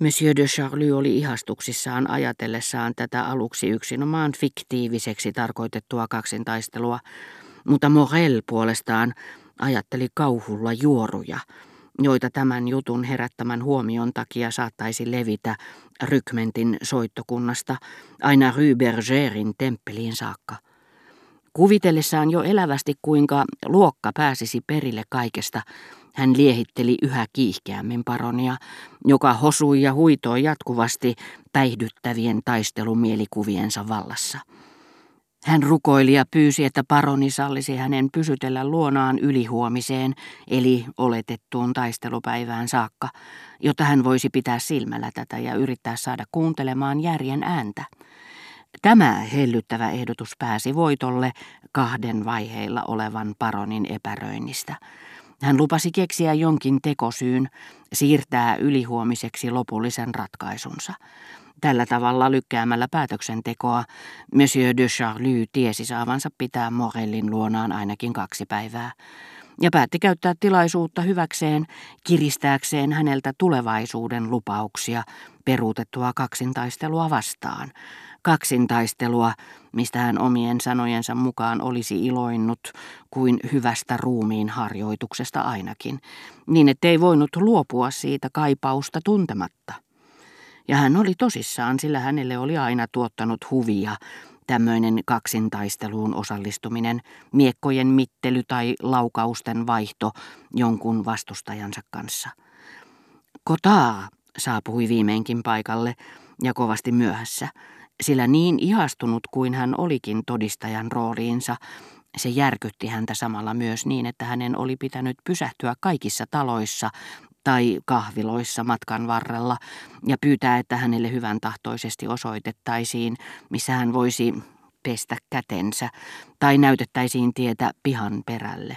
Monsieur de Charlie oli ihastuksissaan ajatellessaan tätä aluksi yksinomaan fiktiiviseksi tarkoitettua kaksintaistelua, mutta Morel puolestaan ajatteli kauhulla juoruja, joita tämän jutun herättämän huomion takia saattaisi levitä rykmentin soittokunnasta aina Rue Bergerin temppeliin saakka. Kuvitellessaan jo elävästi kuinka luokka pääsisi perille kaikesta, hän liehitteli yhä kiihkeämmin paronia, joka hosui ja huitoi jatkuvasti päihdyttävien taistelumielikuvien vallassa. Hän rukoili ja pyysi, että paroni sallisi hänen pysytellä luonaan ylihuomiseen, eli oletettuun taistelupäivään saakka, jotta hän voisi pitää silmällä tätä ja yrittää saada kuuntelemaan järjen ääntä. Tämä hellyttävä ehdotus pääsi voitolle kahden vaiheilla olevan paronin epäröinnistä. Hän lupasi keksiä jonkin tekosyyn, siirtää ylihuomiseksi lopullisen ratkaisunsa. Tällä tavalla lykkäämällä päätöksentekoa Monsieur de Charlie tiesi saavansa pitää Morellin luonaan ainakin kaksi päivää ja päätti käyttää tilaisuutta hyväkseen kiristääkseen häneltä tulevaisuuden lupauksia peruutettua kaksintaistelua vastaan. Kaksintaistelua, mistä hän omien sanojensa mukaan olisi iloinnut kuin hyvästä ruumiin harjoituksesta ainakin, niin ettei voinut luopua siitä kaipausta tuntematta. Ja hän oli tosissaan, sillä hänelle oli aina tuottanut huvia tämmöinen kaksintaisteluun osallistuminen, miekkojen mittely tai laukausten vaihto jonkun vastustajansa kanssa. Kotaa saapui viimeinkin paikalle ja kovasti myöhässä, sillä niin ihastunut kuin hän olikin todistajan rooliinsa, se järkytti häntä samalla myös niin, että hänen oli pitänyt pysähtyä kaikissa taloissa tai kahviloissa matkan varrella ja pyytää, että hänelle hyvän tahtoisesti osoitettaisiin, missä hän voisi pestä kätensä tai näytettäisiin tietä pihan perälle.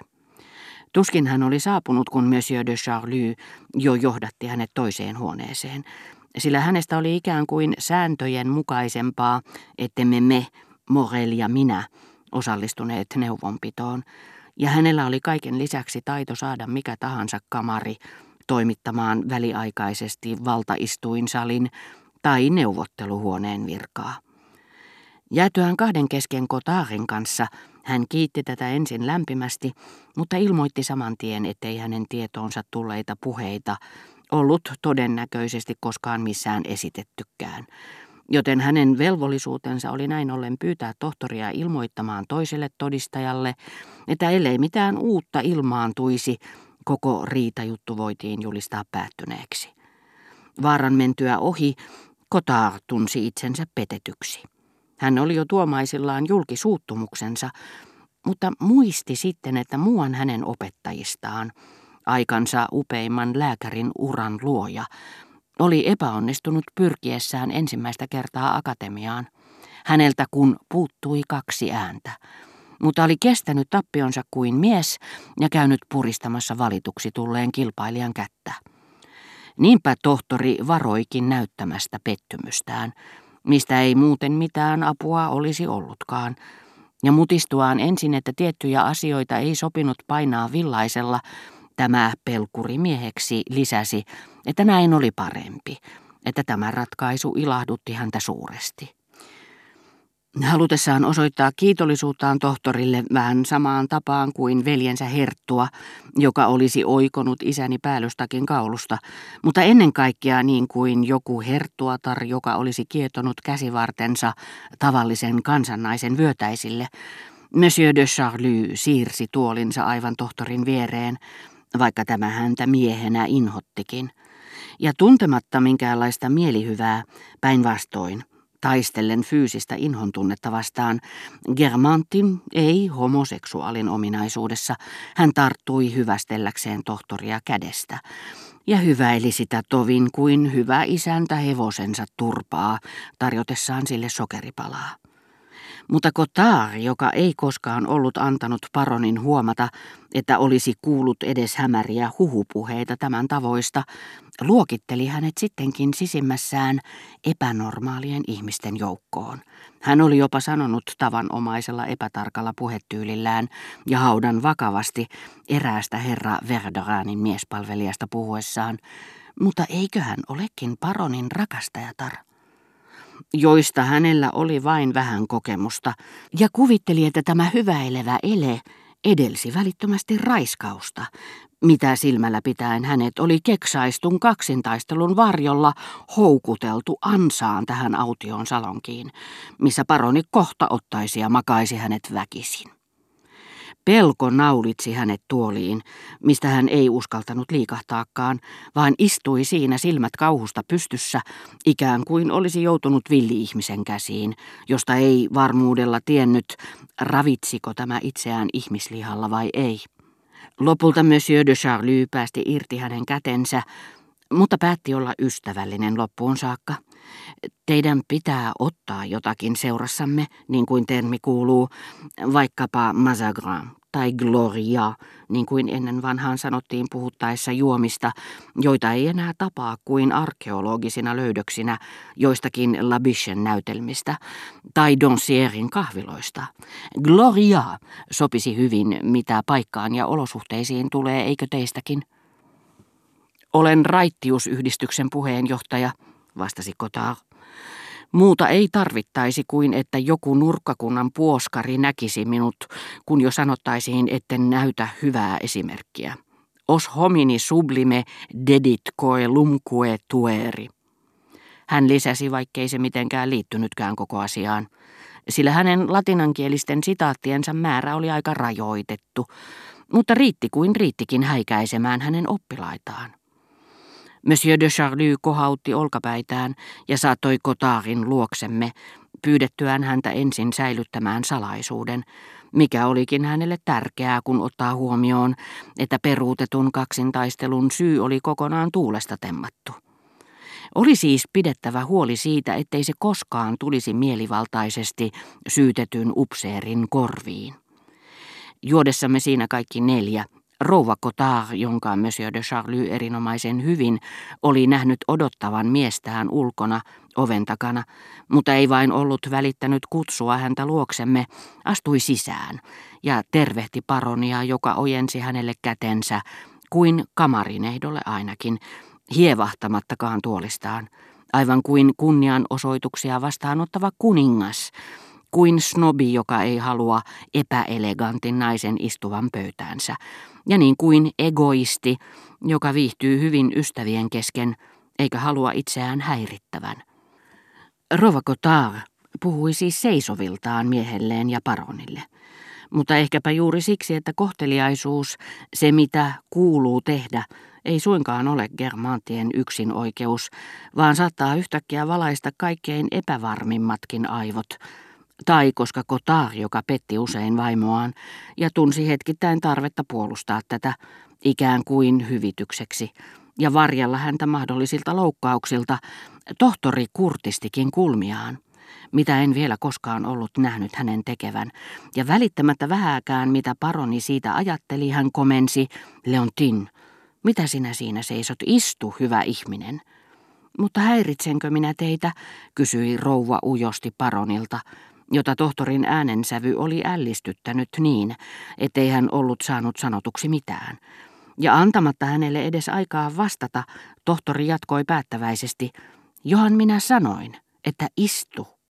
Tuskin hän oli saapunut, kun Monsieur de Charlie jo johdatti hänet toiseen huoneeseen, sillä hänestä oli ikään kuin sääntöjen mukaisempaa, ettemme me, Morel ja minä, osallistuneet neuvonpitoon, ja hänellä oli kaiken lisäksi taito saada mikä tahansa kamari toimittamaan väliaikaisesti valtaistuinsalin tai neuvotteluhuoneen virkaa. Jäätyään kahden kesken Kotaarin kanssa hän kiitti tätä ensin lämpimästi, mutta ilmoitti saman tien, ettei hänen tietoonsa tulleita puheita ollut todennäköisesti koskaan missään esitettykään, joten hänen velvollisuutensa oli näin ollen pyytää tohtoria ilmoittamaan toiselle todistajalle, että ellei mitään uutta ilmaantuisi, koko riitajuttu voitiin julistaa päättyneeksi. Vaaran mentyä ohi, Kotar tunsi itsensä petetyksi. Hän oli jo tuomaisillaan julkisuuttumuksensa, mutta muisti sitten, että muuan hänen opettajistaan, aikansa upeimman lääkärin uran luoja, oli epäonnistunut pyrkiessään ensimmäistä kertaa akatemiaan. Häneltä kun puuttui kaksi ääntä, mutta oli kestänyt tappionsa kuin mies ja käynyt puristamassa valituksi tulleen kilpailijan kättä. Niinpä tohtori varoikin näyttämästä pettymystään, mistä ei muuten mitään apua olisi ollutkaan, ja mutistuaan ensin, että tiettyjä asioita ei sopinut painaa villaisella, tämä pelkuri mieheksi lisäsi, että näin oli parempi, että tämä ratkaisu ilahdutti häntä suuresti. Halutessaan osoittaa kiitollisuuttaan tohtorille vähän samaan tapaan kuin veljensä Herttua, joka olisi oikonut isäni päällystakin kaulusta, mutta ennen kaikkea niin kuin joku herttuatar, joka olisi kietonut käsivartensa tavallisen kansannaisen vyötäisille. Monsieur de Charlie siirsi tuolinsa aivan tohtorin viereen, vaikka tämä häntä miehenä inhottikin. Ja tuntematta minkäänlaista mielihyvää, päinvastoin, taistellen fyysistä inhontunnetta vastaan, Germantin ei homoseksuaalin ominaisuudessa, hän tarttui hyvästelläkseen tohtoria kädestä ja hyväili sitä tovin kuin hyvä isäntä hevosensa turpaa tarjotessaan sille sokeripalaa. Mutta Kotar, joka ei koskaan ollut antanut paronin huomata, että olisi kuullut edes hämäriä huhupuheita tämän tavoista, luokitteli hänet sittenkin sisimmässään epänormaalien ihmisten joukkoon. Hän oli jopa sanonut tavanomaisella epätarkalla puhetyylillään ja haudan vakavasti eräästä herra Verderanin miespalvelijasta puhuessaan, Mutta eiköhän olekin paronin rakastajatar joista hänellä oli vain vähän kokemusta, ja kuvitteli, että tämä hyväilevä ele edelsi välittömästi raiskausta, mitä silmällä pitäen hänet oli keksaistun kaksintaistelun varjolla houkuteltu ansaan tähän autioon salonkiin, missä paroni kohta ottaisi ja makaisi hänet väkisin. Pelko naulitsi hänet tuoliin, mistä hän ei uskaltanut liikahtaakaan, vaan istui siinä silmät kauhusta pystyssä, ikään kuin olisi joutunut villi-ihmisen käsiin, josta ei varmuudella tiennyt, ravitsiko tämä itseään ihmislihalla vai ei. Lopulta Monsieur de Charlie päästi irti hänen kätensä, mutta päätti olla ystävällinen loppuun saakka. Teidän pitää ottaa jotakin seurassamme, niin kuin termi kuuluu, vaikkapa Mazagran tai Gloria, niin kuin ennen vanhaan sanottiin puhuttaessa juomista, joita ei enää tapaa kuin arkeologisina löydöksinä joistakin Labichen näytelmistä tai Doncierin kahviloista. Gloria sopisi hyvin, mitä paikkaan ja olosuhteisiin tulee, eikö teistäkin? Olen raittiusyhdistyksen puheenjohtaja, vastasi Kotar. Muuta ei tarvittaisi kuin, että joku nurkkakunnan puoskari näkisi minut, kun jo sanottaisiin, etten näytä hyvää esimerkkiä. Os homini sublime dedit koe lumque tueri. Hän lisäsi, vaikkei se mitenkään liittynytkään koko asiaan, sillä hänen latinankielisten sitaattiensa määrä oli aika rajoitettu, mutta riitti kuin riittikin häikäisemään hänen oppilaitaan. Monsieur de Charlie kohautti olkapäitään ja saattoi Kotaarin luoksemme, pyydettyään häntä ensin säilyttämään salaisuuden, mikä olikin hänelle tärkeää, kun ottaa huomioon, että peruutetun kaksintaistelun syy oli kokonaan tuulesta temmattu. Oli siis pidettävä huoli siitä, ettei se koskaan tulisi mielivaltaisesti syytetyn upseerin korviin. Juodessamme siinä kaikki neljä – Rouva Cotard, jonka Monsieur de Charlie erinomaisen hyvin oli nähnyt odottavan miestään ulkona oven takana, mutta ei vain ollut välittänyt kutsua häntä luoksemme, astui sisään ja tervehti paronia, joka ojensi hänelle kätensä, kuin kamarinehdolle ainakin, hievahtamattakaan tuolistaan, aivan kuin kunnianosoituksia vastaanottava kuningas, kuin snobi, joka ei halua epäelegantin naisen istuvan pöytäänsä, ja niin kuin egoisti, joka viihtyy hyvin ystävien kesken, eikä halua itseään häirittävän. Rova Cotard puhui siis seisoviltaan miehelleen ja paronille. Mutta ehkäpä juuri siksi, että kohteliaisuus, se mitä kuuluu tehdä, ei suinkaan ole germaantien yksin oikeus, vaan saattaa yhtäkkiä valaista kaikkein epävarmimmatkin aivot, tai koska Kotar, joka petti usein vaimoaan ja tunsi hetkittäin tarvetta puolustaa tätä ikään kuin hyvitykseksi ja varjella häntä mahdollisilta loukkauksilta, tohtori kurtistikin kulmiaan, mitä en vielä koskaan ollut nähnyt hänen tekevän, ja välittämättä vähääkään, mitä paroni siitä ajatteli, hän komensi, Leontin, mitä sinä siinä seisot, istu, hyvä ihminen. Mutta häiritsenkö minä teitä, kysyi rouva ujosti paronilta, jota tohtorin äänensävy oli ällistyttänyt niin, ettei hän ollut saanut sanotuksi mitään. Ja antamatta hänelle edes aikaa vastata, tohtori jatkoi päättäväisesti, johan minä sanoin, että istu.